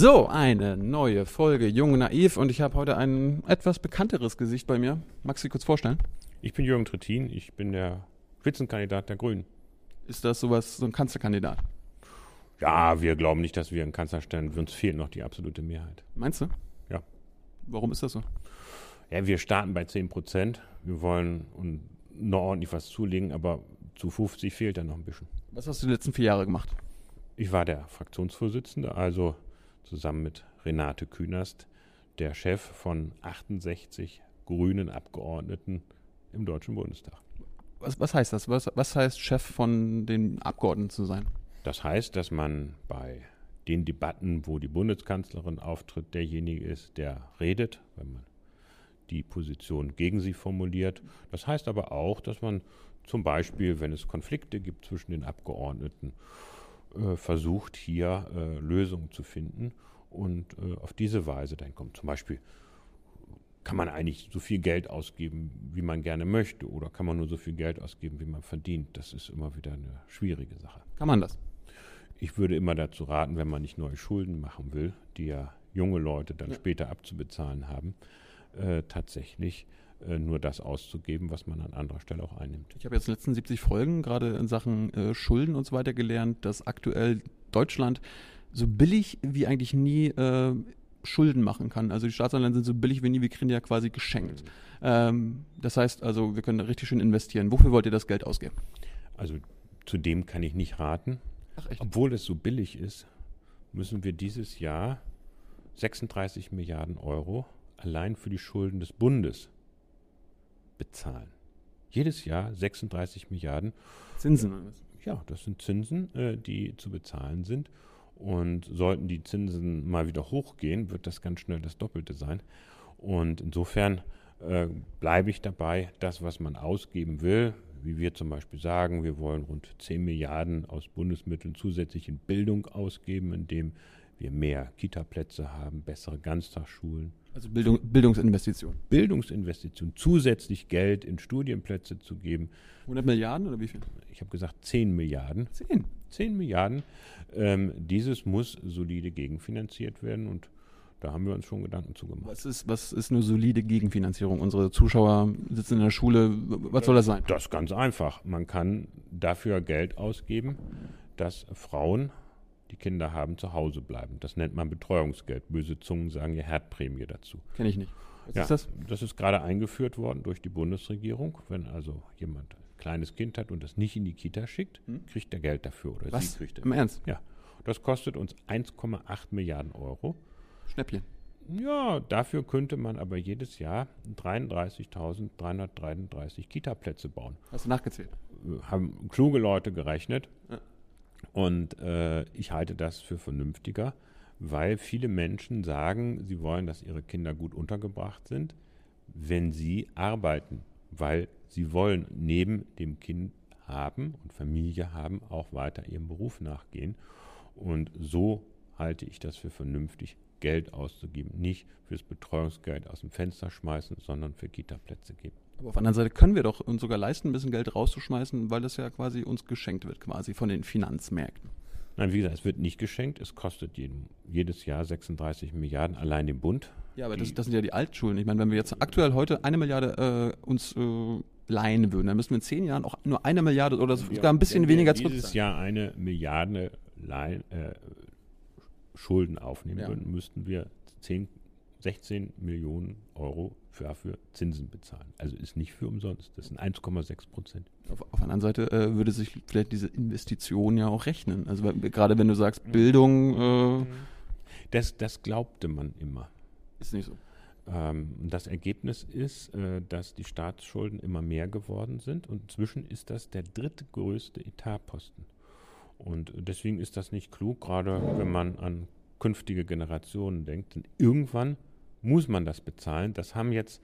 So, eine neue Folge Jung und Naiv und ich habe heute ein etwas bekannteres Gesicht bei mir. Magst du dich kurz vorstellen? Ich bin Jürgen Trittin, ich bin der Spitzenkandidat der Grünen. Ist das sowas, so ein Kanzlerkandidat? Ja, wir glauben nicht, dass wir einen Kanzler stellen. Uns fehlt noch die absolute Mehrheit. Meinst du? Ja. Warum ist das so? Ja, wir starten bei 10 Prozent. Wir wollen noch ordentlich was zulegen, aber zu 50 fehlt da noch ein bisschen. Was hast du die letzten vier Jahre gemacht? Ich war der Fraktionsvorsitzende, also zusammen mit Renate Künast, der Chef von 68 grünen Abgeordneten im Deutschen Bundestag. Was, was heißt das? Was, was heißt Chef von den Abgeordneten zu sein? Das heißt, dass man bei den Debatten, wo die Bundeskanzlerin auftritt, derjenige ist, der redet, wenn man die Position gegen sie formuliert. Das heißt aber auch, dass man zum Beispiel, wenn es Konflikte gibt zwischen den Abgeordneten, äh, versucht, hier äh, Lösungen zu finden und äh, auf diese Weise dann kommt. Zum Beispiel kann man eigentlich so viel Geld ausgeben, wie man gerne möchte, oder kann man nur so viel Geld ausgeben, wie man verdient. Das ist immer wieder eine schwierige Sache. Kann man das? Ich würde immer dazu raten, wenn man nicht neue Schulden machen will, die ja junge Leute dann ja. später abzubezahlen haben, äh, tatsächlich nur das auszugeben, was man an anderer Stelle auch einnimmt. Ich habe jetzt in den letzten 70 Folgen gerade in Sachen äh, Schulden und so weiter gelernt, dass aktuell Deutschland so billig wie eigentlich nie äh, Schulden machen kann. Also die Staatsanleihen sind so billig wie nie, wir kriegen die ja quasi geschenkt. Mhm. Ähm, das heißt also, wir können richtig schön investieren. Wofür wollt ihr das Geld ausgeben? Also zu dem kann ich nicht raten. Ach? Obwohl es so billig ist, müssen wir dieses Jahr 36 Milliarden Euro allein für die Schulden des Bundes bezahlen. Jedes Jahr 36 Milliarden. Zinsen? Ja, das sind Zinsen, äh, die zu bezahlen sind. Und sollten die Zinsen mal wieder hochgehen, wird das ganz schnell das Doppelte sein. Und insofern äh, bleibe ich dabei, das, was man ausgeben will, wie wir zum Beispiel sagen, wir wollen rund 10 Milliarden aus Bundesmitteln zusätzlich in Bildung ausgeben, indem wir mehr Kita-Plätze haben, bessere Ganztagsschulen. Also Bildung, Bildungsinvestition. Bildungsinvestition, zusätzlich Geld in Studienplätze zu geben. 100 Milliarden oder wie viel? Ich habe gesagt 10 Milliarden. 10? 10 Milliarden. Ähm, dieses muss solide gegenfinanziert werden und da haben wir uns schon Gedanken zugemacht. Was ist, was ist eine solide Gegenfinanzierung? Unsere Zuschauer sitzen in der Schule. Was soll das sein? Das ist ganz einfach. Man kann dafür Geld ausgeben, dass Frauen die Kinder haben, zu Hause bleiben. Das nennt man Betreuungsgeld. Böse Zungen sagen ja Herdprämie dazu. Kenne ich nicht. Was ja, ist das? Das ist gerade eingeführt worden durch die Bundesregierung. Wenn also jemand ein kleines Kind hat und das nicht in die Kita schickt, hm? kriegt er Geld dafür. Oder Was? sie kriegt Im Ernst? Ja. Das kostet uns 1,8 Milliarden Euro. Schnäppchen. Ja, dafür könnte man aber jedes Jahr 33.333 Kita-Plätze bauen. Hast du nachgezählt? Haben kluge Leute gerechnet. Ja. Und äh, ich halte das für vernünftiger, weil viele Menschen sagen, sie wollen, dass ihre Kinder gut untergebracht sind, wenn sie arbeiten, weil sie wollen neben dem Kind haben und Familie haben auch weiter ihrem Beruf nachgehen. Und so halte ich das für vernünftig, Geld auszugeben. Nicht fürs Betreuungsgeld aus dem Fenster schmeißen, sondern für Kita-Plätze geben. Aber auf der anderen Seite können wir doch uns sogar leisten, ein bisschen Geld rauszuschmeißen, weil das ja quasi uns geschenkt wird, quasi von den Finanzmärkten. Nein, wie gesagt, es wird nicht geschenkt. Es kostet jedem, jedes Jahr 36 Milliarden allein dem Bund. Ja, aber das, das, sind ja die Altschulen. Ich meine, wenn wir jetzt aktuell heute eine Milliarde äh, uns äh, leihen würden, dann müssen wir in zehn Jahren auch nur eine Milliarde oder sogar ja, ein bisschen weniger zurückzahlen. Dieses Jahr eine Milliarde Leih, äh, Schulden aufnehmen ja. würden, müssten wir 10, 16 Millionen Euro dafür Zinsen bezahlen. Also ist nicht für umsonst. Das sind 1,6 Prozent. Auf, auf, der anderen Seite äh, würde sich vielleicht diese Investition ja auch rechnen. Also gerade wenn du sagst Bildung. Äh das, das glaubte man immer. Ist nicht so. Ähm, das Ergebnis ist, äh, dass die Staatsschulden immer mehr geworden sind und inzwischen ist das der drittgrößte Etatposten. Und deswegen ist das nicht klug, gerade wenn man an künftige Generationen denkt. Denn irgendwann muss man das bezahlen. Das haben jetzt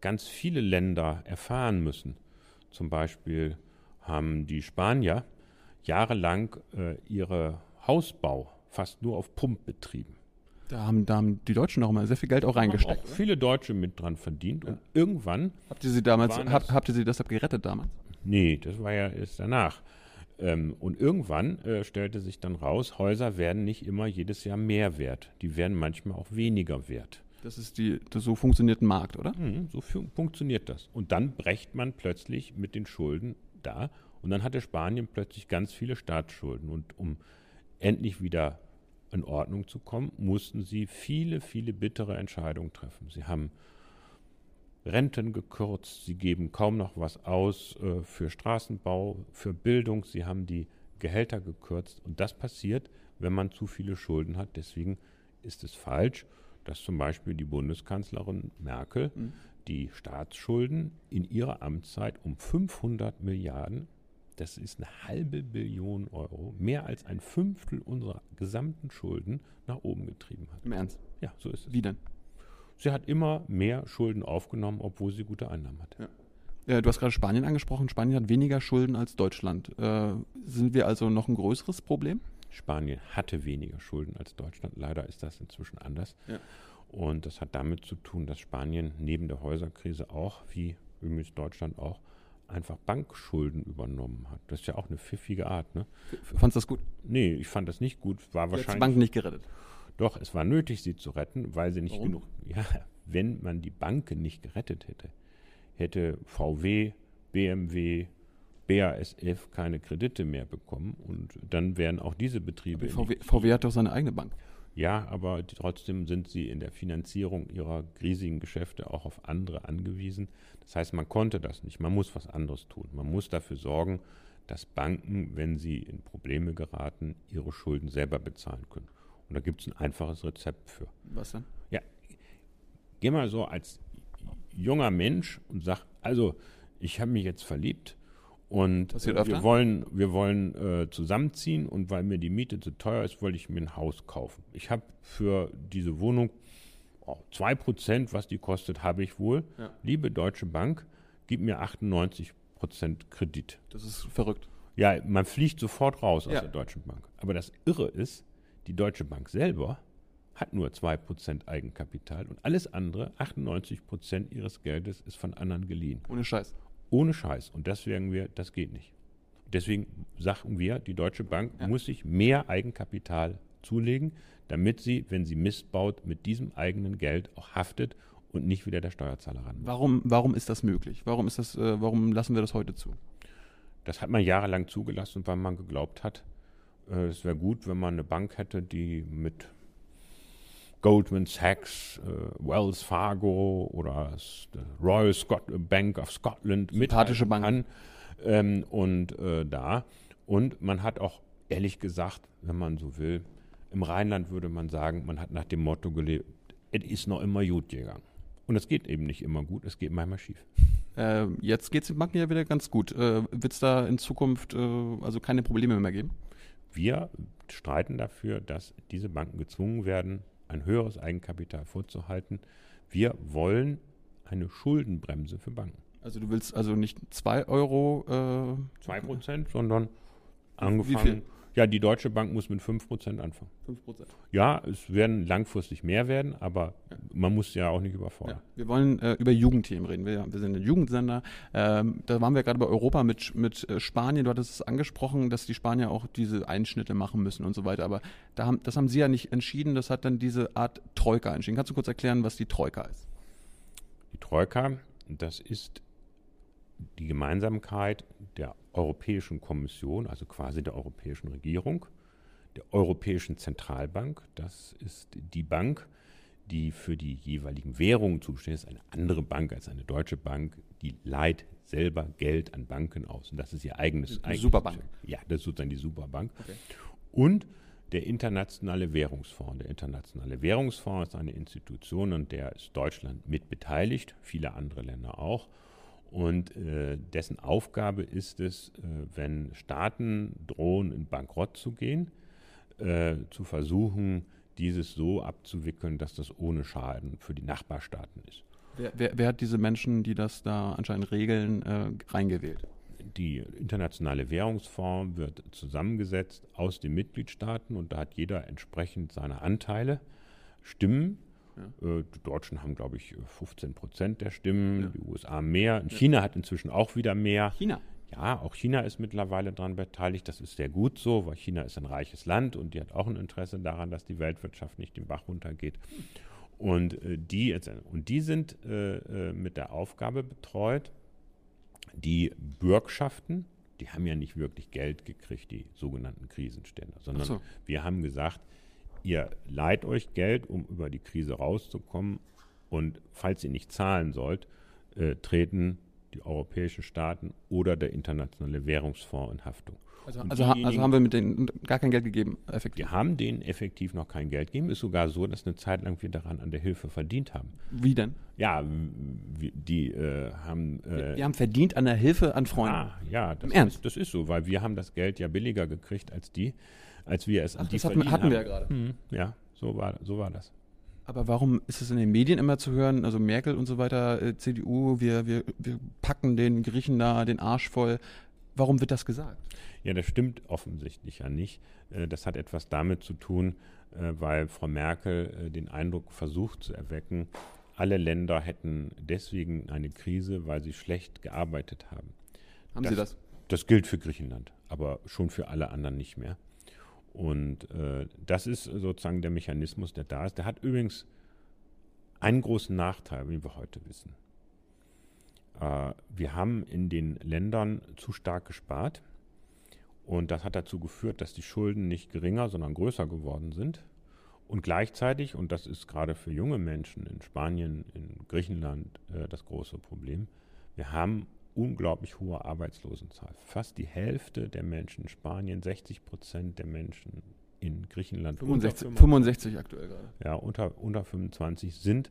ganz viele Länder erfahren müssen. Zum Beispiel haben die Spanier jahrelang äh, ihre Hausbau fast nur auf Pump betrieben. Da haben, da haben die Deutschen noch mal sehr viel Geld auch reingesteckt. Haben auch viele Deutsche mit dran verdient. Ja. Und irgendwann. Habt ihr sie damals, hab, habt ihr sie deshalb gerettet damals? Nee, das war ja erst danach. Ähm, und irgendwann äh, stellte sich dann raus, Häuser werden nicht immer jedes Jahr mehr wert. Die werden manchmal auch weniger wert. Das ist die, das, so funktioniert ein Markt, oder? Mhm, so fun funktioniert das. Und dann brecht man plötzlich mit den Schulden da. Und dann hatte Spanien plötzlich ganz viele Staatsschulden. Und um endlich wieder in Ordnung zu kommen, mussten sie viele, viele bittere Entscheidungen treffen. Sie haben Renten gekürzt, sie geben kaum noch was aus äh, für Straßenbau, für Bildung, sie haben die Gehälter gekürzt und das passiert, wenn man zu viele Schulden hat. Deswegen ist es falsch, dass zum Beispiel die Bundeskanzlerin Merkel mhm. die Staatsschulden in ihrer Amtszeit um 500 Milliarden, das ist eine halbe Billion Euro, mehr als ein Fünftel unserer gesamten Schulden nach oben getrieben hat. Im Ernst? Ja, so ist es. Wie denn? Sie hat immer mehr Schulden aufgenommen, obwohl sie gute Einnahmen hat. Ja. Äh, du hast gerade Spanien angesprochen. Spanien hat weniger Schulden als Deutschland. Äh, sind wir also noch ein größeres Problem? Spanien hatte weniger Schulden als Deutschland. Leider ist das inzwischen anders. Ja. Und das hat damit zu tun, dass Spanien neben der Häuserkrise auch, wie übrigens Deutschland auch, einfach Bankschulden übernommen hat. Das ist ja auch eine pfiffige Art. Ne? Fandest du das gut? Nee, ich fand das nicht gut. War wahrscheinlich. Die Banken nicht gerettet. Doch, es war nötig, sie zu retten, weil sie nicht Warum? genug. Ja, wenn man die Banken nicht gerettet hätte, hätte VW, BMW, BASF keine Kredite mehr bekommen und dann wären auch diese Betriebe. VW, VW hat doch seine eigene Bank. Ja, aber trotzdem sind sie in der Finanzierung ihrer riesigen Geschäfte auch auf andere angewiesen. Das heißt, man konnte das nicht. Man muss was anderes tun. Man muss dafür sorgen, dass Banken, wenn sie in Probleme geraten, ihre Schulden selber bezahlen können. Und da gibt es ein einfaches Rezept für. Was denn? Ja, geh mal so als junger Mensch und sag, also ich habe mich jetzt verliebt und Passiert wir wollen, wir wollen äh, zusammenziehen und weil mir die Miete zu teuer ist, wollte ich mir ein Haus kaufen. Ich habe für diese Wohnung oh, 2%, was die kostet, habe ich wohl. Ja. Liebe Deutsche Bank, gib mir 98% Kredit. Das ist verrückt. Ja, man fliegt sofort raus aus Ja. der Deutschen Bank. Aber das Irre ist, die Deutsche Bank selber hat nur 2% Eigenkapital und alles andere, 98% ihres Geldes, ist von anderen geliehen. Ohne Scheiß. Ohne Scheiß. Und deswegen wir, das geht nicht. Deswegen sagen wir, die Deutsche Bank Ja. muss sich mehr Eigenkapital zulegen, damit sie, wenn sie Mist baut, mit diesem eigenen Geld auch haftet und nicht wieder der Steuerzahler ran muss. Warum, warum ist das möglich? Warum, ist das, äh, warum lassen wir das heute zu? Das hat man jahrelang zugelassen, weil man geglaubt hat, äh, es wäre gut, wenn man eine Bank hätte, die mit Goldman Sachs, äh, Wells Fargo oder the Royal Scot Bank of Scotland mithalten kann. Ähm, und äh, da. Und man hat auch ehrlich gesagt, wenn man so will, im Rheinland würde man sagen, man hat nach dem Motto gelebt, es ist noch immer gut gegangen. Und es geht eben nicht immer gut, es geht manchmal schief. Äh, jetzt geht es den Banken ja wieder ganz gut. Äh, Wird es da in Zukunft äh, also keine Probleme mehr geben? Wir streiten dafür, dass diese Banken gezwungen werden, ein höheres Eigenkapital vorzuhalten. Wir wollen eine Schuldenbremse für Banken. Also du willst also nicht 2 Euro. Äh, 2%, sondern angefangen. Ja, die Deutsche Bank muss mit 5% anfangen. 5 Prozent. Ja, es werden langfristig mehr werden, aber man muss ja auch nicht überfordern. Ja. Wir wollen äh, über Jugendthemen reden. Wir, wir sind ein Jugendsender. Ähm, da waren wir gerade bei Europa mit, mit äh, Spanien. Du hattest es angesprochen, dass die Spanier auch diese Einschnitte machen müssen und so weiter. Aber da haben, das haben sie ja nicht entschieden. Das hat dann diese Art Troika entschieden. Kannst du kurz erklären, was die Troika ist? Die Troika, das ist die Gemeinsamkeit der Europäischen Kommission, also quasi der Europäischen Regierung, der Europäischen Zentralbank. Das ist die Bank, die für die jeweiligen Währungen zuständig ist, eine andere Bank als eine deutsche Bank, die leiht selber Geld an Banken aus. Und das ist ihr eigenes. Eigenes Superbank. Ja, das ist sozusagen die Superbank. Okay. Und der Internationale Währungsfonds. Der Internationale Währungsfonds ist eine Institution, an der ist Deutschland mit beteiligt, viele andere Länder auch. Und äh, dessen Aufgabe ist es, äh, wenn Staaten drohen, in Bankrott zu gehen, äh, zu versuchen, dieses so abzuwickeln, dass das ohne Schaden für die Nachbarstaaten ist. Wer, wer, wer hat diese Menschen, die das da anscheinend regeln, äh, reingewählt? Die Internationale Währungsfonds wird zusammengesetzt aus den Mitgliedstaaten und da hat jeder entsprechend seine Anteile, Stimmen. Äh, die Deutschen haben, glaube ich, 15 Prozent der Stimmen, Ja. die USA mehr. China hat inzwischen auch wieder mehr. China. Ja, auch China ist mittlerweile daran beteiligt. Das ist sehr gut so, weil China ist ein reiches Land und die hat auch ein Interesse daran, dass die Weltwirtschaft nicht den Bach runtergeht. Und, äh, die, und die sind äh, äh, mit der Aufgabe betreut, die Bürgschaften, die haben ja nicht wirklich Geld gekriegt, die sogenannten Krisenstände, sondern so. wir haben gesagt, ihr leiht euch Geld, um über die Krise rauszukommen. Und falls ihr nicht zahlen sollt, äh, treten die europäischen Staaten oder der internationale Währungsfonds in Haftung. Also, also, also, haben wir mit denen gar kein Geld gegeben, effektiv? Wir haben denen effektiv noch kein Geld gegeben. Ist sogar so, dass eine Zeit lang wir daran an der Hilfe verdient haben. Wie denn? Ja, die äh, haben. Äh, wir haben verdient an der Hilfe an Freunde. Ah, ja, das, Im Ernst? Ist, das ist so, weil wir haben das Geld ja billiger gekriegt als die, als wir es Ach, an die das hatten, hatten wir ja gerade. Mhm, ja, so war, so war das. Aber warum ist es in den Medien immer zu hören, also Merkel und so weiter, äh, CDU, wir, wir, wir packen den Griechen da den Arsch voll. Warum wird das gesagt? Ja, das stimmt offensichtlich ja nicht. Äh, das hat etwas damit zu tun, äh, weil Frau Merkel äh, den Eindruck versucht zu erwecken, alle Länder hätten deswegen eine Krise, weil sie schlecht gearbeitet haben. Haben das, Sie das? Das gilt für Griechenland, aber schon für alle anderen nicht mehr. Und äh, das ist sozusagen der Mechanismus, der da ist. Der hat übrigens einen großen Nachteil, wie wir heute wissen. Äh, wir haben in den Ländern zu stark gespart. Und das hat dazu geführt, dass die Schulden nicht geringer, sondern größer geworden sind. Und gleichzeitig, und das ist gerade für junge Menschen in Spanien, in Griechenland äh, das große Problem, wir haben unglaublich hohe Arbeitslosenzahl. Fast die Hälfte der Menschen in Spanien, 60 Prozent der Menschen in Griechenland. 65, 65 aktuell gerade. Ja, unter, unter 25 sind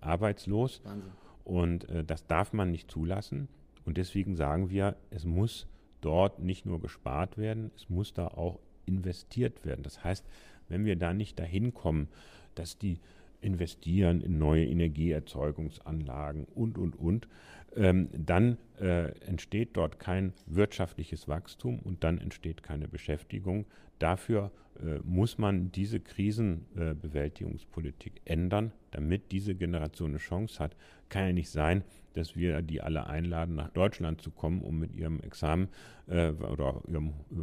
arbeitslos. Wahnsinn. Und äh, das darf man nicht zulassen. Und deswegen sagen wir, es muss dort nicht nur gespart werden, es muss da auch investiert werden. Das heißt, wenn wir da nicht dahin kommen, dass die investieren in neue Energieerzeugungsanlagen und, und, und, ähm, dann äh, entsteht dort kein wirtschaftliches Wachstum und dann entsteht keine Beschäftigung. Dafür äh, muss man diese Krisenbewältigungspolitik äh, ändern, damit diese Generation eine Chance hat. Kann ja nicht sein, dass wir die alle einladen, nach Deutschland zu kommen, um mit ihrem Examen äh, oder ihrem äh,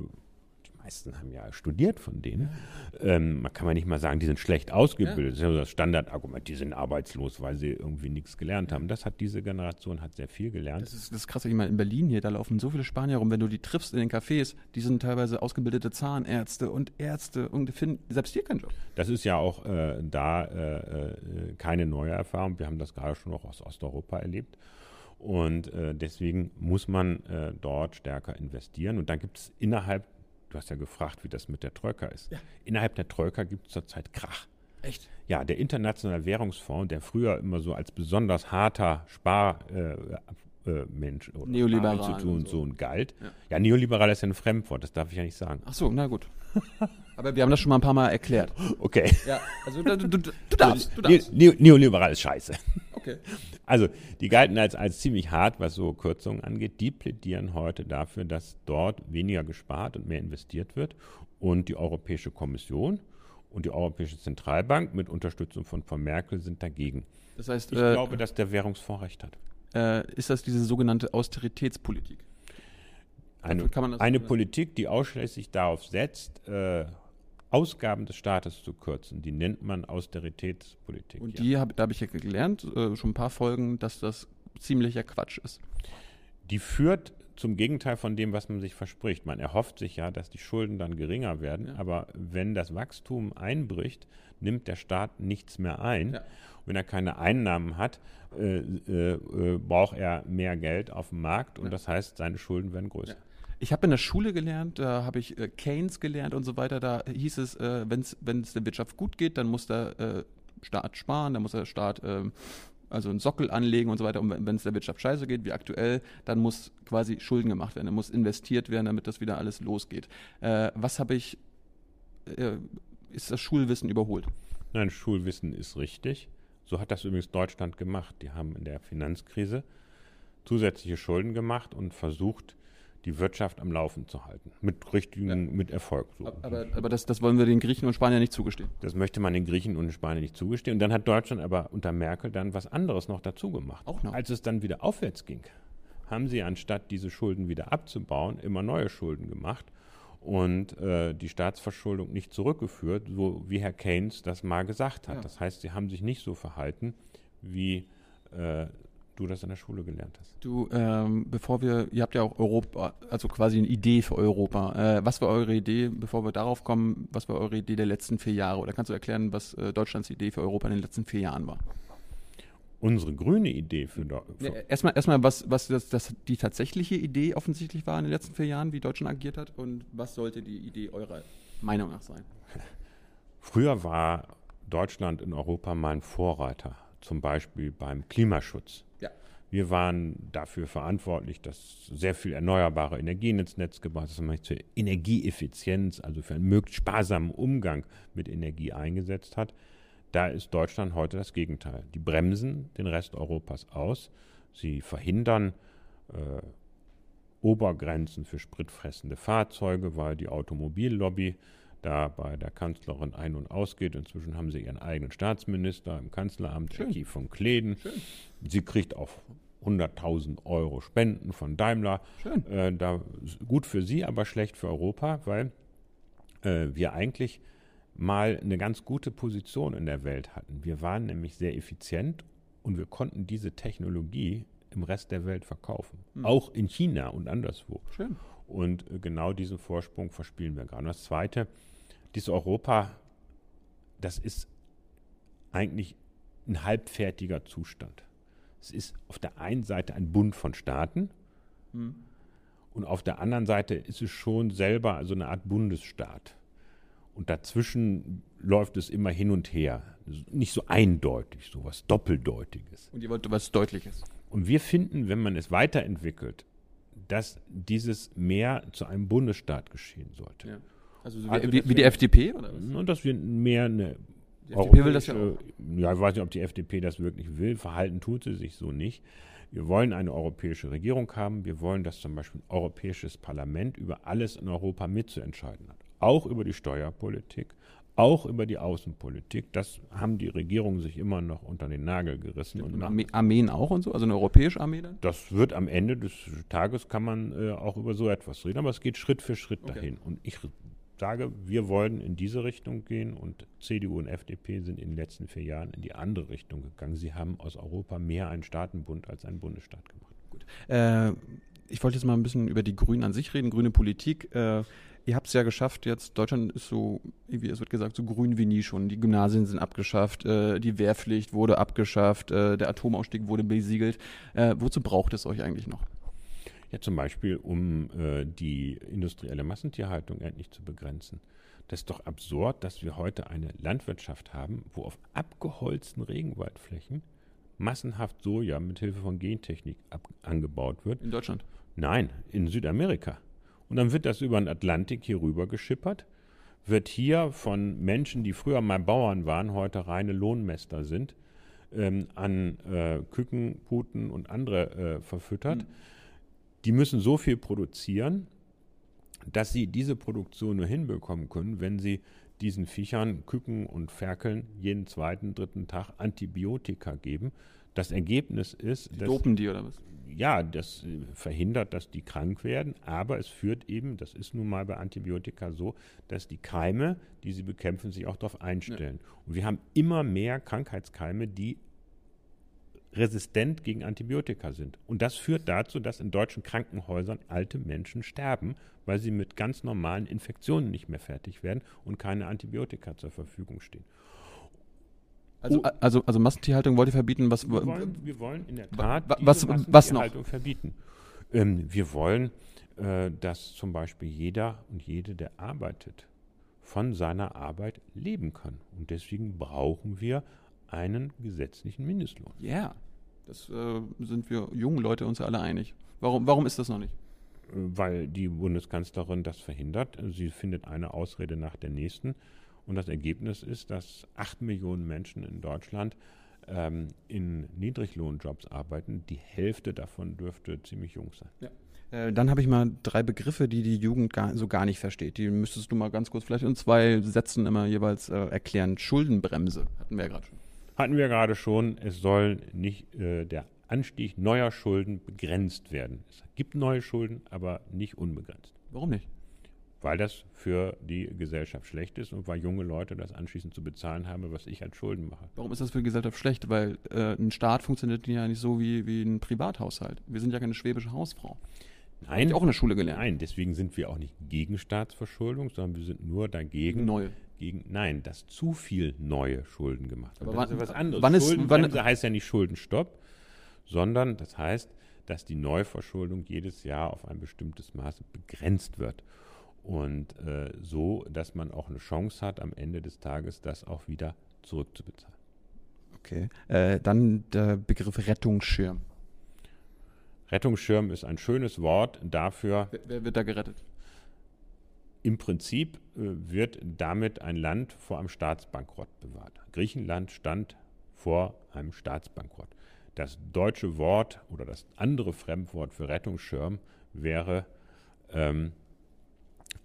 meisten haben ja studiert von denen. Ähm, man kann man nicht mal sagen, die sind schlecht ausgebildet. Das ist ja das Standardargument, die sind arbeitslos, weil sie irgendwie nichts gelernt haben. Das hat diese Generation hat sehr viel gelernt. Das ist, das ist krass, ich meine, in Berlin hier, da laufen so viele Spanier rum, wenn du die triffst in den Cafés, die sind teilweise ausgebildete Zahnärzte und Ärzte und finden selbst hier keinen Job. Das ist ja auch äh, da äh, äh, keine neue Erfahrung. Wir haben das gerade schon auch aus Osteuropa erlebt. Und äh, deswegen muss man äh, dort stärker investieren. Und dann gibt es innerhalb du hast ja gefragt, wie das mit der Troika ist. Ja. Innerhalb der Troika gibt es zurzeit Krach. Echt? Ja, der Internationale Währungsfonds, der früher immer so als besonders harter Sparmensch äh, äh, oder Neoliberal zu tun so, und galt. Ja. ja, neoliberal ist ja ein Fremdwort, das darf ich ja nicht sagen. Ach so, na gut. Aber wir haben das schon mal ein paar Mal erklärt. Okay. Ja, also du, du, du, du darfst. Du darfst. Ne neoliberal ist scheiße. Okay. Also, die galten als, als ziemlich hart, was so Kürzungen angeht. Die plädieren heute dafür, dass dort weniger gespart und mehr investiert wird. Und die Europäische Kommission und die Europäische Zentralbank mit Unterstützung von Frau Merkel sind dagegen. Das heißt, ich äh, glaube, dass der Währungsfonds recht hat. Äh, ist das diese sogenannte Austeritätspolitik? Eine, eine Politik, die ausschließlich darauf setzt, äh, Ausgaben des Staates zu kürzen. Die nennt man Austeritätspolitik. Und die hab, da habe ich ja gelernt, äh, schon ein paar Folgen, dass das ziemlicher Quatsch ist. Die führt zum Gegenteil von dem, was man sich verspricht. Man erhofft sich ja, dass die Schulden dann geringer werden, ja. aber wenn das Wachstum einbricht, nimmt der Staat nichts mehr ein. Ja. Wenn er keine Einnahmen hat, äh, äh, äh braucht er mehr Geld auf dem Markt und ja. das heißt, seine Schulden werden größer. Ich habe in der Schule gelernt, da habe ich äh, Keynes gelernt und so weiter. Da hieß es, äh, wenn es der Wirtschaft gut geht, dann muss der äh, Staat sparen, dann muss der Staat äh, also einen Sockel anlegen und so weiter. Und wenn es der Wirtschaft scheiße geht, wie aktuell, dann muss quasi Schulden gemacht werden, dann muss investiert werden, damit das wieder alles losgeht. Äh, was habe ich, äh, ist das Schulwissen überholt? Nein, Schulwissen ist richtig. So hat das übrigens Deutschland gemacht. Die haben in der Finanzkrise zusätzliche Schulden gemacht und versucht, die Wirtschaft am Laufen zu halten. Mit richtigen, ja. mit Erfolg. So. Aber, aber das, das wollen wir den Griechen und Spaniern nicht zugestehen. Das möchte man den Griechen und den Spaniern nicht zugestehen. Und dann hat Deutschland aber unter Merkel dann was anderes noch dazu gemacht. Auch noch. Als es dann wieder aufwärts ging, haben sie anstatt diese Schulden wieder abzubauen, immer neue Schulden gemacht und äh, die Staatsverschuldung nicht zurückgeführt, so wie Herr Keynes das mal gesagt hat. Ja. Das heißt, sie haben sich nicht so verhalten, wie äh, du das in der Schule gelernt hast. Du, ähm, bevor wir, ihr habt ja auch Europa, also quasi eine Idee für Europa. Äh, was war eure Idee, bevor wir darauf kommen, was war eure Idee der letzten vier Jahre? Oder kannst du erklären, was äh, Deutschlands Idee für Europa in den letzten vier Jahren war? Unsere grüne Idee für, ja, erstmal, erstmal, was, was das, das die tatsächliche Idee offensichtlich war in den letzten vier Jahren, wie Deutschland agiert hat, und was sollte die Idee eurer Meinung nach sein? Früher war Deutschland in Europa mal ein Vorreiter, zum Beispiel beim Klimaschutz. Wir waren dafür verantwortlich, dass sehr viel erneuerbare Energien ins Netz gebracht ist, man zur Energieeffizienz, also für einen möglichst sparsamen Umgang mit Energie eingesetzt hat. Da ist Deutschland heute das Gegenteil. Die bremsen den Rest Europas aus. Sie verhindern äh, Obergrenzen für spritfressende Fahrzeuge, weil die Automobillobby da bei der Kanzlerin ein- und ausgeht. Inzwischen haben sie ihren eigenen Staatsminister im Kanzleramt, Jackie von Kleden. Schön. Sie kriegt auch 100.000 Euro Spenden von Daimler. Äh, da, gut für sie, aber schlecht für Europa, weil äh, wir eigentlich mal eine ganz gute Position in der Welt hatten. Wir waren nämlich sehr effizient und wir konnten diese Technologie im Rest der Welt verkaufen. Mhm. Auch in China und anderswo. Schön. Und äh, genau diesen Vorsprung verspielen wir gerade. Und das Zweite, dieses Europa, das ist eigentlich ein halbfertiger Zustand. Es ist auf der einen Seite ein Bund von Staaten mhm. und auf der anderen Seite ist es schon selber also eine Art Bundesstaat. Und dazwischen läuft es immer hin und her. Nicht so eindeutig, so was Doppeldeutiges. Und ihr wollt was Deutliches. Und wir finden, wenn man es weiterentwickelt, dass dieses mehr zu einem Bundesstaat geschehen sollte. Ja. Also, so also wie, wie, die FDP? Oder was? Und dass wir mehr eine die FDP will das ja auch. Ja, ich weiß nicht, ob die FDP das wirklich will. Verhalten tut sie sich so nicht. Wir wollen eine europäische Regierung haben. Wir wollen, dass zum Beispiel ein europäisches Parlament über alles in Europa mitzuentscheiden hat. Auch über die Steuerpolitik, auch über die Außenpolitik. Das haben die Regierungen sich immer noch unter den Nagel gerissen. Und Arme Armeen auch und so? Also eine europäische Armee dann? Das wird am Ende des Tages kann man äh, auch über so etwas reden, aber es geht Schritt für Schritt okay. dahin. Und ich sage, wir wollen in diese Richtung gehen und CDU und FDP sind in den letzten vier Jahren in die andere Richtung gegangen. Sie haben aus Europa mehr einen Staatenbund als einen Bundesstaat gemacht. Gut. Äh, ich wollte jetzt mal ein bisschen über die Grünen an sich reden, grüne Politik. Äh, ihr habt es ja geschafft, jetzt Deutschland ist so, wie es wird gesagt, so grün wie nie schon. Die Gymnasien sind abgeschafft, äh, die Wehrpflicht wurde abgeschafft, äh, der Atomausstieg wurde besiegelt. Äh, wozu braucht es euch eigentlich noch? Ja, zum Beispiel, um äh, die industrielle Massentierhaltung endlich zu begrenzen. Das ist doch absurd, dass wir heute eine Landwirtschaft haben, wo auf abgeholzten Regenwaldflächen massenhaft Soja mit Hilfe von Gentechnik angebaut wird. In Deutschland? Nein, in Südamerika. Und dann wird das über den Atlantik hier rüber geschippert, wird hier von Menschen, die früher mal Bauern waren, heute reine Lohnmester sind, ähm, an äh, Küken, Puten und andere äh, verfüttert. Mhm die müssen so viel produzieren, dass sie diese Produktion nur hinbekommen können, wenn sie diesen Viechern, Küken und Ferkeln jeden zweiten, dritten Tag Antibiotika geben. Das Ergebnis ist. Die dass, dopen die oder was? Ja, das verhindert, dass die krank werden, aber es führt eben, das ist nun mal bei Antibiotika so, dass die Keime, die sie bekämpfen, sich auch darauf einstellen. Ja. Und wir haben immer mehr Krankheitskeime, die resistent gegen Antibiotika sind. Und das führt dazu, dass in deutschen Krankenhäusern alte Menschen sterben, weil sie mit ganz normalen Infektionen nicht mehr fertig werden und keine Antibiotika zur Verfügung stehen. Also, also, also Massentierhaltung wollt ihr verbieten? Was, wir, wollen, wir wollen in der Tat was, was noch? verbieten. Ähm, wir wollen, äh, dass zum Beispiel jeder und jede, der arbeitet, von seiner Arbeit leben kann. Und deswegen brauchen wir einen gesetzlichen Mindestlohn. Ja, yeah. das äh, sind wir jungen Leute uns alle einig. Warum, warum ist das noch nicht? Weil die Bundeskanzlerin das verhindert. Sie findet eine Ausrede nach der nächsten. Und das Ergebnis ist, dass acht Millionen Menschen in Deutschland ähm, in Niedriglohnjobs arbeiten. Die Hälfte davon dürfte ziemlich jung sein. Ja. Äh, dann habe ich mal drei Begriffe, die die Jugend gar, so gar nicht versteht. Die müsstest du mal ganz kurz vielleicht in zwei Sätzen immer jeweils äh, erklären. Schuldenbremse hatten wir ja gerade schon hatten wir gerade schon, es soll nicht äh, der Anstieg neuer Schulden begrenzt werden. Es gibt neue Schulden, aber nicht unbegrenzt. Warum nicht? Weil das für die Gesellschaft schlecht ist und weil junge Leute das anschließend zu bezahlen haben, was ich als Schulden mache. Warum ist das für die Gesellschaft schlecht? Weil äh, ein Staat funktioniert ja nicht so wie, wie ein Privathaushalt. Wir sind ja keine schwäbische Hausfrau. Nein, auch in der Schule gelernt. Nein, deswegen sind wir auch nicht gegen Staatsverschuldung, sondern wir sind nur dagegen. Neue. Gegen, nein, dass zu viel neue Schulden gemacht Aber wird. wann- das ist was anderes. wann ist- wann- heißt ja nicht Schuldenstopp, sondern das heißt, dass die Neuverschuldung jedes Jahr auf ein bestimmtes Maß begrenzt wird. Und äh, so, dass man auch eine Chance hat, am Ende des Tages das auch wieder zurückzubezahlen. Okay. Äh, dann der Begriff Rettungsschirm. Rettungsschirm ist ein schönes Wort dafür, Wer, wer wird da gerettet? Im Prinzip äh, wird damit ein Land vor einem Staatsbankrott bewahrt. Griechenland stand vor einem Staatsbankrott. Das deutsche Wort oder das andere Fremdwort für Rettungsschirm wäre ähm,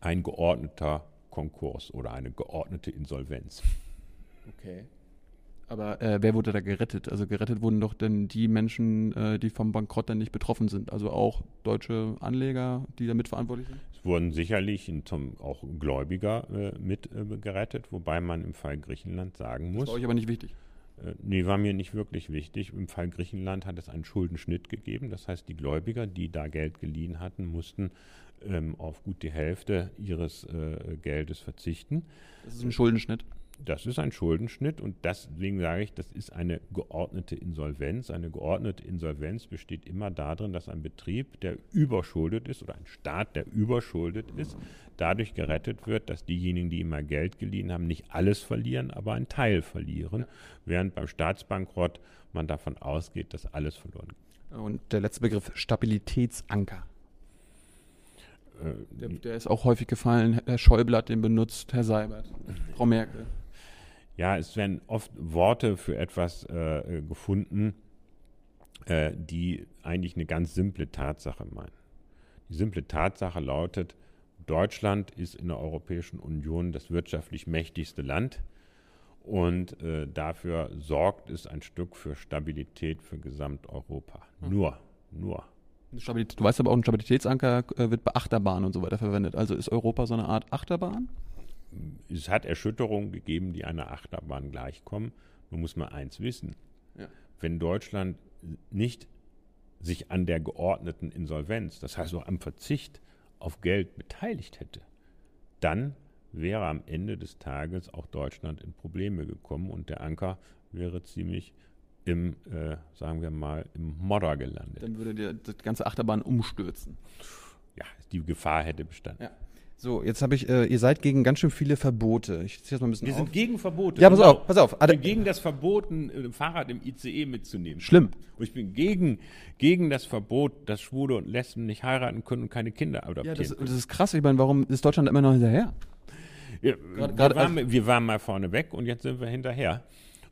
ein geordneter Konkurs oder eine geordnete Insolvenz. Okay. Aber äh, wer wurde da gerettet? Also gerettet wurden doch dann die Menschen, äh, die vom Bankrott dann nicht betroffen sind. Also auch deutsche Anleger, die da mitverantwortlich sind. Es wurden sicherlich auch Gläubiger äh, mit äh, gerettet, wobei man im Fall Griechenland sagen Das muss, war euch aber nicht wichtig. Äh, Nee, war mir nicht wirklich wichtig. Im Fall Griechenland hat es einen Schuldenschnitt gegeben. Das heißt, die Gläubiger, die da Geld geliehen hatten, mussten ähm, auf gut die Hälfte ihres äh, Geldes verzichten. Das ist ein Schuldenschnitt. Das ist ein Schuldenschnitt und deswegen sage ich, das ist eine geordnete Insolvenz. Eine geordnete Insolvenz besteht immer darin, dass ein Betrieb, der überschuldet ist oder ein Staat, der überschuldet ist, dadurch gerettet wird, dass diejenigen, die immer Geld geliehen haben, nicht alles verlieren, aber einen Teil verlieren, während beim Staatsbankrott man davon ausgeht, dass alles verloren geht. Und der letzte Begriff Stabilitätsanker. Äh, Der, der ist auch häufig gefallen. Herr Schäuble hat den benutzt, Herr Seibert, Frau Merkel. Ja, es werden oft Worte für etwas äh, gefunden, äh, die eigentlich eine ganz simple Tatsache meinen. Die simple Tatsache lautet, Deutschland ist in der Europäischen Union das wirtschaftlich mächtigste Land und äh, dafür sorgt es ein Stück für Stabilität für Gesamteuropa. Nur, nur. Stabilität, du weißt aber auch, ein Stabilitätsanker äh, wird bei Achterbahnen und so weiter verwendet. Also ist Europa so eine Art Achterbahn? Es hat Erschütterungen gegeben, die einer Achterbahn gleichkommen. Nun muss man eins wissen. Ja. Wenn Deutschland nicht sich an der geordneten Insolvenz, das heißt auch am Verzicht auf Geld beteiligt hätte, dann wäre am Ende des Tages auch Deutschland in Probleme gekommen und der Anker wäre ziemlich im, äh, sagen wir mal, im Modder gelandet. Dann würde dir das ganze Achterbahn umstürzen. Ja, die Gefahr hätte bestanden. Ja. So, jetzt habe ich, äh, ihr seid gegen ganz schön viele Verbote. Ich ziehe jetzt mal ein bisschen Wir auf. sind gegen Verbote. Ja, pass Genau. auf, pass auf. Ich bin gegen das Verbot, ein Fahrrad im ICE mitzunehmen. Schlimm. Und ich bin gegen, gegen das Verbot, dass Schwule und Lesben nicht heiraten können und keine Kinder Ja, adoptieren das, können. das ist krass. Ich meine, warum ist Deutschland immer noch hinterher? Ja, wir, waren, wir waren mal vorne weg und jetzt sind wir hinterher.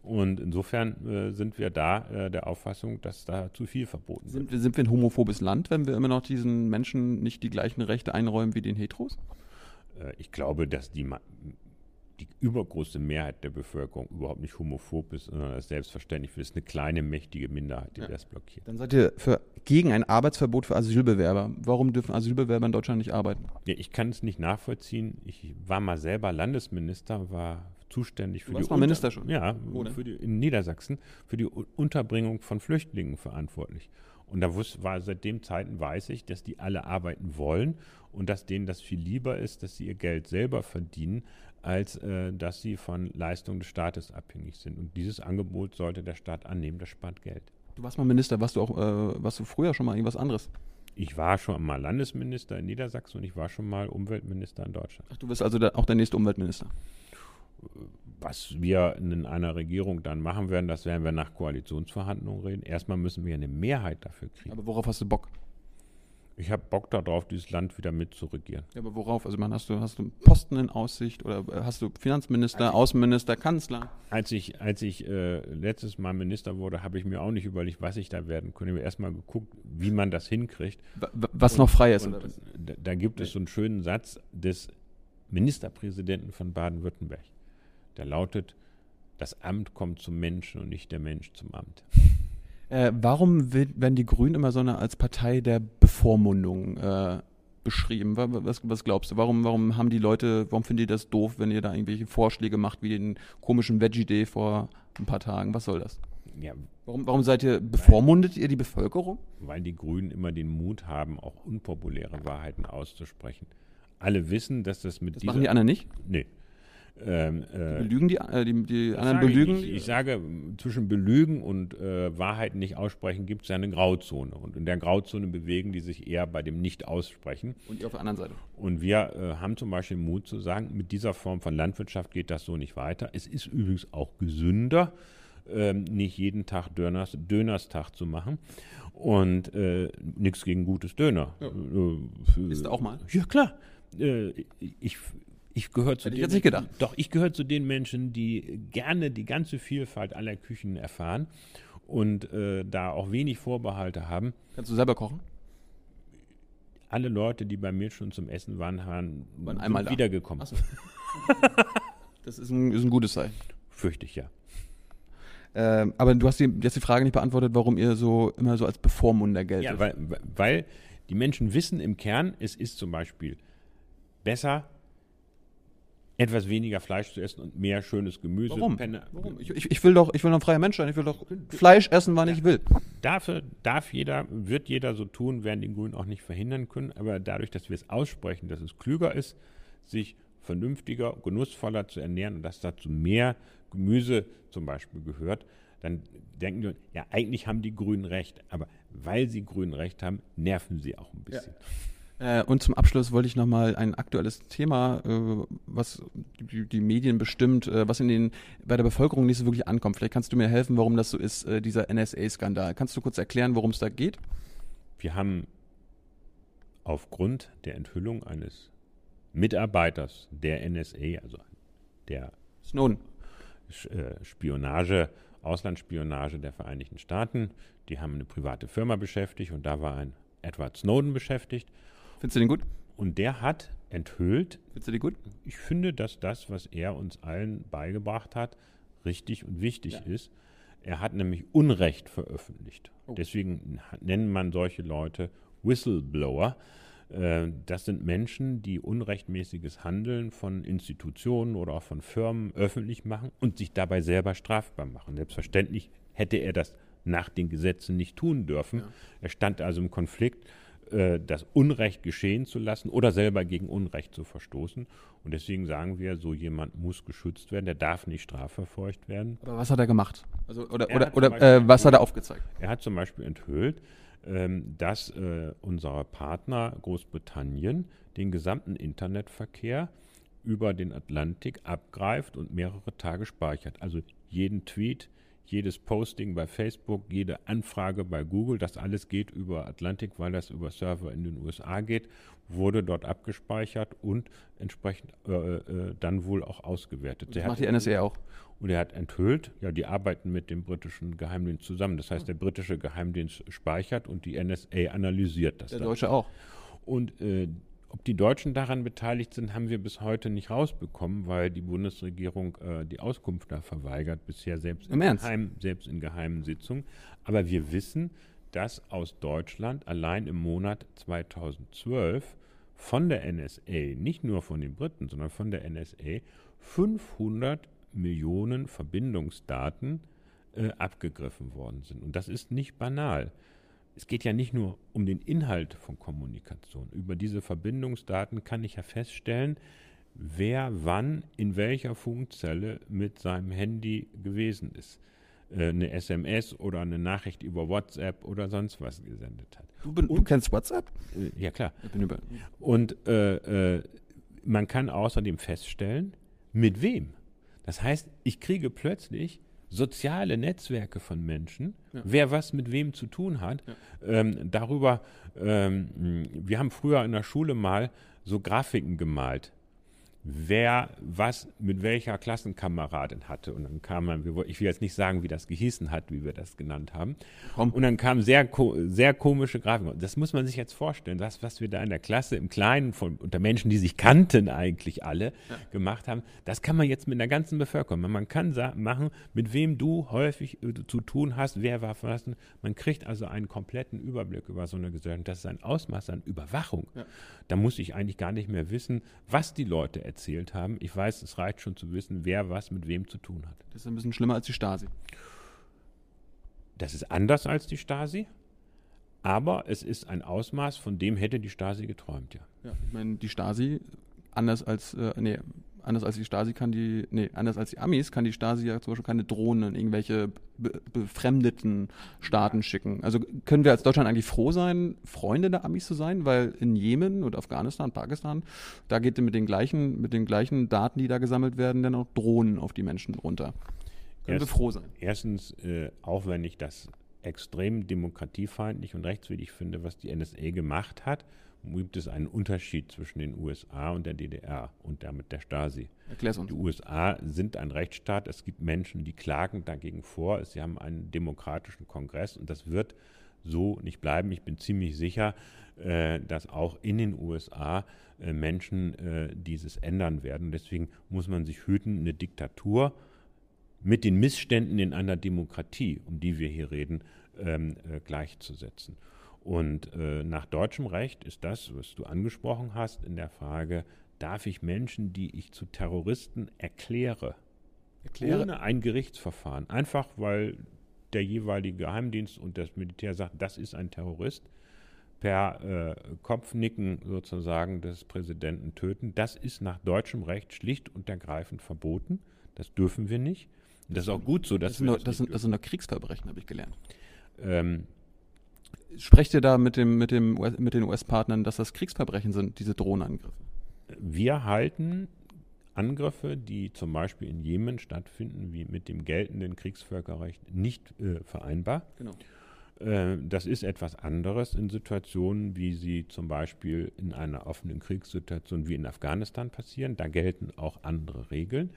Und insofern äh, sind wir da äh, der Auffassung, dass da zu viel verboten wird. Sind, wir- sind wir ein homophobes Land, wenn wir immer noch diesen Menschen nicht die gleichen Rechte einräumen wie den Heteros? Äh, ich glaube, dass die, die übergroße Mehrheit der Bevölkerung überhaupt nicht homophob ist, sondern das selbstverständlich ist eine kleine, mächtige Minderheit, die Ja. das blockiert. Dann seid ihr für, gegen ein Arbeitsverbot für Asylbewerber. Warum dürfen Asylbewerber in Deutschland nicht arbeiten? Ja, ich kann es nicht nachvollziehen. Ich war mal selber Landesminister, war zuständig für Du die mal Minister schon? Ja, für die, in Niedersachsen für die U- Unterbringung von Flüchtlingen verantwortlich. Und da wus, war seit dem Zeiten weiß ich, dass die alle arbeiten wollen und dass denen das viel lieber ist, dass sie ihr Geld selber verdienen, als äh, dass sie von Leistungen des Staates abhängig sind. Und dieses Angebot sollte der Staat annehmen, das spart Geld. Du warst mal Minister, warst du auch, äh, warst du früher schon mal irgendwas anderes? Ich war schon mal Landesminister in Niedersachsen und ich war schon mal Umweltminister in Deutschland. Ach, du wirst also der, auch der nächste Umweltminister. Was wir in einer Regierung dann machen werden, das werden wir nach Koalitionsverhandlungen reden. Erstmal müssen wir eine Mehrheit dafür kriegen. Aber worauf hast du Bock? Ich habe Bock darauf, dieses Land wieder mitzuregieren. Ja, aber worauf? Also, man, hast du, hast du einen Posten in Aussicht oder hast du Finanzminister, Außenminister, Kanzler? Als ich, als ich äh, letztes Mal Minister wurde, habe ich mir auch nicht überlegt, was ich da werden könnte. Ich habe erstmal geguckt, wie man das hinkriegt. Was noch frei ist, Und da, da gibt es so einen schönen Satz des Ministerpräsidenten von Baden-Württemberg. Der lautet, das Amt kommt zum Menschen und nicht der Mensch zum Amt. Äh, warum wird, werden die Grünen immer so eine als Partei der Bevormundung äh, beschrieben? Was, was glaubst du? Warum, warum haben die Leute, warum finden die das doof, wenn ihr da irgendwelche Vorschläge macht, wie den komischen Veggie Day vor ein paar Tagen? Was soll das? Ja, Warum, warum seid ihr, bevormundet ihr die Bevölkerung? weil die Grünen immer den Mut haben, auch unpopuläre Wahrheiten auszusprechen. Alle wissen, dass das mit Das dieser... machen die anderen nicht? Nee. Ähm, äh, Belügen die, äh, die, die anderen ich belügen? nicht. Ich, sage, zwischen Belügen und äh, Wahrheiten nicht aussprechen gibt es ja eine Grauzone. Und in der Grauzone bewegen die sich eher bei dem Nicht-Aussprechen. und ihr auf der anderen Seite. Und wir äh, haben zum Beispiel Mut zu sagen, mit dieser Form von Landwirtschaft geht das so nicht weiter. Es ist übrigens auch gesünder, ähm, nicht jeden Tag Döners, Dönerstag zu machen. Und äh, nichts gegen gutes Döner. Ja. Äh, du auch mal? Ja, klar. Äh, ich ich gehöre zu Hätte ich den jetzt nicht gedacht. Doch, ich gehöre zu den Menschen, die gerne die ganze Vielfalt aller Küchen erfahren und äh, da auch wenig Vorbehalte haben. Kannst du selber kochen? Alle Leute, die bei mir schon zum Essen waren, haben Waren einmal wiedergekommen. So. Das ist ein, ist ein gutes Zeichen. Fürchte ich ja. Ähm, aber du hast die, hast die Frage nicht beantwortet, warum ihr so immer so als Bevormunder geltet. Ja, weil, weil die Menschen wissen im Kern, es ist zum Beispiel besser, etwas weniger Fleisch zu essen und mehr schönes Gemüse. Warum? Penne- Warum? Ich, ich, will doch, ich will doch ein freier Mensch sein. Ich will doch Fleisch essen, wann ich will. Dafür darf jeder, wird jeder so tun, werden die Grünen auch nicht verhindern können. Aber dadurch, dass wir es aussprechen, dass es klüger ist, sich vernünftiger, genussvoller zu ernähren und dass dazu mehr Gemüse zum Beispiel gehört, dann denken wir, ja, eigentlich haben die Grünen recht. Aber weil sie Grünen recht haben, nerven sie auch ein bisschen. Äh, und zum Abschluss wollte ich nochmal ein aktuelles Thema, äh, was die, die Medien bestimmt, äh, was in den, bei der Bevölkerung nicht so wirklich ankommt. Vielleicht kannst du mir helfen, warum das so ist, dieser NSA-Skandal. Kannst du kurz erklären, worum es da geht? Wir haben aufgrund der Enthüllung eines Mitarbeiters der NSA, also der Snowden. Spionage, Auslandsspionage der Vereinigten Staaten. Die haben eine private Firma beschäftigt und da war ein Edward Snowden beschäftigt. Findest du den gut? Und der hat enthüllt, Findest du den gut? ich finde, dass das, was er uns allen beigebracht hat, richtig und wichtig Ja. ist. Er hat nämlich Unrecht veröffentlicht. Oh. Deswegen nennt man solche Leute Whistleblower. Äh, Das sind Menschen, die unrechtmäßiges Handeln von Institutionen oder auch von Firmen öffentlich machen und sich dabei selber strafbar machen. Selbstverständlich hätte er das nach den Gesetzen nicht tun dürfen. Ja. Er stand also im Konflikt, äh, das Unrecht geschehen zu lassen oder selber gegen Unrecht zu verstoßen. Und deswegen sagen wir, so jemand muss geschützt werden, der darf nicht strafverfolgt werden. Aber was hat er gemacht? Also, oder Er oder, hat oder zum Beispiel- äh, was hat er aufgezeigt? Er hat zum Beispiel enthüllt, ähm, dass äh, unser Partner Großbritannien den gesamten Internetverkehr über den Atlantik abgreift und mehrere Tage speichert. Also jeden Tweet, jedes Posting bei Facebook, jede Anfrage bei Google, das alles geht über Atlantik, weil das über Server in den USA geht, wurde dort abgespeichert und entsprechend äh, äh, dann wohl auch ausgewertet. Das Der macht hat- die NSA auch. und er hat enthüllt, ja, die arbeiten mit dem britischen Geheimdienst zusammen. Das heißt, der britische Geheimdienst speichert und die NSA analysiert das. Der dann. Deutsche auch. Und äh, ob die Deutschen daran beteiligt sind, haben wir bis heute nicht rausbekommen, weil die Bundesregierung äh, die Auskunft da verweigert, bisher selbst Im Ernst? Geheim, selbst in geheimen Sitzungen. Aber wir wissen, dass aus Deutschland allein im Monat 2012 von der NSA, nicht nur von den Briten, sondern von der NSA, 500 Millionen Verbindungsdaten äh, abgegriffen worden sind. Und das ist nicht banal. Es geht ja nicht nur um den Inhalt von Kommunikation. Über diese Verbindungsdaten kann ich ja feststellen, wer wann in welcher Funkzelle mit seinem Handy gewesen ist. Äh, eine SMS oder eine Nachricht über WhatsApp oder sonst was gesendet hat. Du, bin, du kennst WhatsApp? Äh, ja klar. Und äh, äh, man kann außerdem feststellen, mit wem. Das heißt, ich kriege plötzlich soziale Netzwerke von Menschen, Ja. wer was mit wem zu tun hat. Ähm, darüber, ähm, wir haben früher in der Schule mal so Grafiken gemalt. Wer was mit welcher Klassenkameradin hatte. Und dann kam man, ich will jetzt nicht sagen, wie das gehießen hat, wie wir das genannt haben. Und dann kamen sehr, sehr komische Grafiken. Das muss man sich jetzt vorstellen, das, was wir da in der Klasse im Kleinen von, unter Menschen, die sich kannten eigentlich alle, ja. gemacht haben, das kann man jetzt mit der ganzen Bevölkerung. Man kann machen, mit wem du häufig äh, zu tun hast, wer war was. Man kriegt also einen kompletten Überblick über so eine Gesellschaft. Das ist ein Ausmaß an Überwachung. Ja. Da muss ich eigentlich gar nicht mehr wissen, was die Leute erzählt haben. Ich weiß, es reicht schon zu wissen, wer was mit wem zu tun hat. Das ist ein bisschen schlimmer als die Stasi. Das ist anders als die Stasi, aber es ist ein Ausmaß, von dem hätte die Stasi geträumt, ja. Ja, ich meine, die Stasi, anders als, äh, nee, anders als die Stasi kann die, nee, anders als die Amis kann die Stasi ja zum Beispiel keine Drohnen in irgendwelche be befremdeten Staaten schicken. Also können wir als Deutschland eigentlich froh sein, Freunde der Amis zu sein, weil in Jemen und Afghanistan, Pakistan, da geht mit den gleichen, mit den gleichen Daten, die da gesammelt werden, dann auch Drohnen auf die Menschen runter. Können Erst, wir froh sein. Erstens, äh, auch wenn ich das extrem demokratiefeindlich und rechtswidrig finde, was die NSA gemacht hat, gibt es einen Unterschied zwischen den USA und der DDR und damit der Stasi. Erklär's uns. Die USA sind ein Rechtsstaat. Es gibt Menschen, die klagen dagegen vor. Sie haben einen demokratischen Kongress und das wird so nicht bleiben. Ich bin ziemlich sicher, äh, dass auch in den USA äh, Menschen äh, dieses ändern werden. Deswegen muss man sich hüten, eine Diktatur mit den Missständen in einer Demokratie, um die wir hier reden, ähm, äh, gleichzusetzen. Und äh, nach deutschem Recht ist das, was du angesprochen hast, in der Frage, darf ich Menschen, die ich zu Terroristen erkläre, erkläre. ohne ein Gerichtsverfahren, einfach weil der jeweilige Geheimdienst und das Militär sagt, das ist ein Terrorist, per äh, Kopfnicken sozusagen des Präsidenten töten. Das ist nach deutschem Recht schlicht und ergreifend verboten. Das dürfen wir nicht. Das ist auch gut so. Dass das, sind, das, das, sind, das sind Kriegsverbrechen, habe ich gelernt. Ähm, Sprecht ihr da mit, dem, mit, dem US, mit den US-Partnern, dass das Kriegsverbrechen sind, diese Drohnenangriffe? Wir halten Angriffe, die zum Beispiel in Jemen stattfinden, wie mit dem geltenden Kriegsvölkerrecht, nicht äh, vereinbar. Genau. Äh, das ist etwas anderes in Situationen, wie sie zum Beispiel in einer offenen Kriegssituation wie in Afghanistan passieren. Da gelten auch andere Regeln.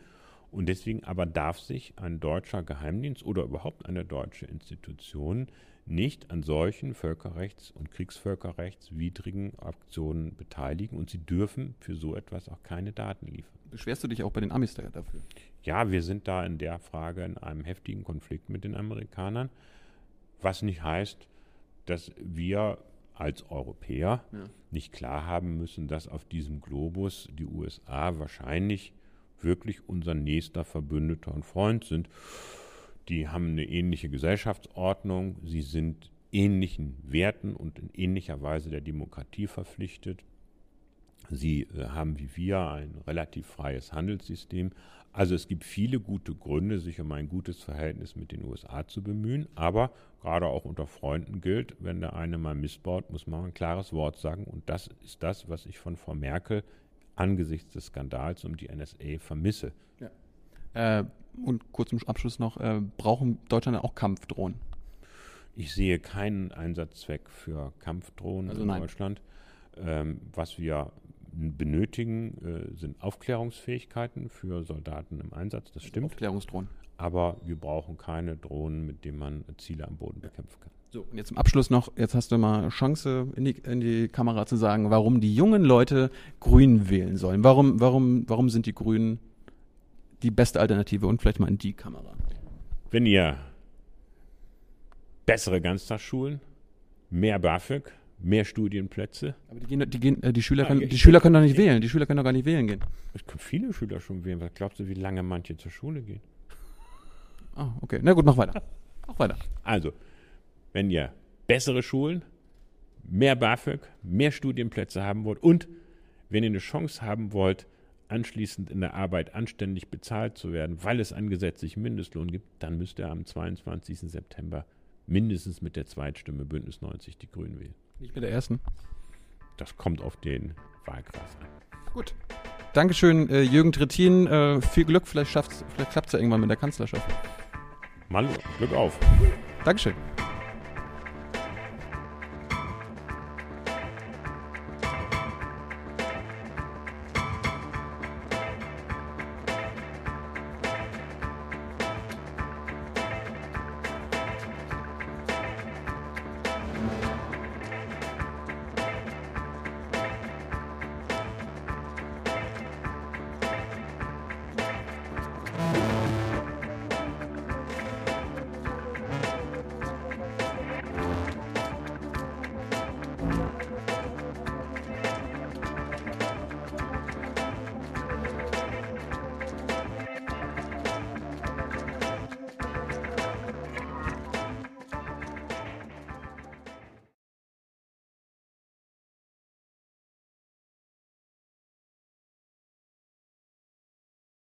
Und deswegen aber darf sich ein deutscher Geheimdienst oder überhaupt eine deutsche Institution nicht an solchen völkerrechts- und kriegsvölkerrechtswidrigen Aktionen beteiligen und sie dürfen für so etwas auch keine Daten liefern. Beschwerst du dich auch bei den Amis dafür? Ja, wir sind da in der Frage in einem heftigen Konflikt mit den Amerikanern, was nicht heißt, dass wir als Europäer ja. nicht klar haben müssen, dass auf diesem Globus die USA wahrscheinlich wirklich unser nächster Verbündeter und Freund sind die haben eine ähnliche Gesellschaftsordnung, sie sind ähnlichen Werten und in ähnlicher Weise der Demokratie verpflichtet. Sie äh, haben wie wir ein relativ freies Handelssystem. Also es gibt viele gute Gründe, sich um ein gutes Verhältnis mit den USA zu bemühen. Aber gerade auch unter Freunden gilt, wenn der eine mal missbaut, muss man ein klares Wort sagen. Und das ist das, was ich von Frau Merkel angesichts des Skandals um die NSA vermisse. Ja. Äh, und kurz zum Abschluss noch, äh, brauchen Deutschland auch Kampfdrohnen? Ich sehe keinen Einsatzzweck für Kampfdrohnen also in nein. Deutschland. Ähm, was wir benötigen, äh, sind Aufklärungsfähigkeiten für Soldaten im Einsatz, das also stimmt. Aufklärungsdrohnen. Aber wir brauchen keine Drohnen, mit denen man Ziele am Boden bekämpfen kann. So, und jetzt zum Abschluss noch, jetzt hast du mal Chance in die, in die Kamera zu sagen, warum die jungen Leute Grün wählen sollen. Warum, warum, warum sind die Grünen die beste Alternative und vielleicht mal in die Kamera. Wenn ihr bessere Ganztagsschulen, mehr BAföG, mehr Studienplätze. Aber die, gehen, die, gehen, äh, die, Schüler, können, die Schüler können doch nicht wählen. Die Schüler können doch gar nicht wählen gehen. Es können viele Schüler schon wählen. Was glaubst du, wie lange manche zur Schule gehen? Ah, okay. Na gut, mach weiter. Mach weiter. Also, wenn ihr bessere Schulen, mehr BAföG, mehr Studienplätze haben wollt und wenn ihr eine Chance haben wollt, anschließend in der Arbeit anständig bezahlt zu werden, weil es einen gesetzlichen Mindestlohn gibt, dann müsste er am 22. September mindestens mit der Zweitstimme Bündnis 90 die Grünen wählen. Nicht mit der ersten? Das kommt auf den Wahlkreis an. Gut. Dankeschön, äh, Jürgen Trittin. Äh, viel Glück, vielleicht, vielleicht klappt es ja irgendwann mit der Kanzlerschaft. Mal Glück auf. Dankeschön.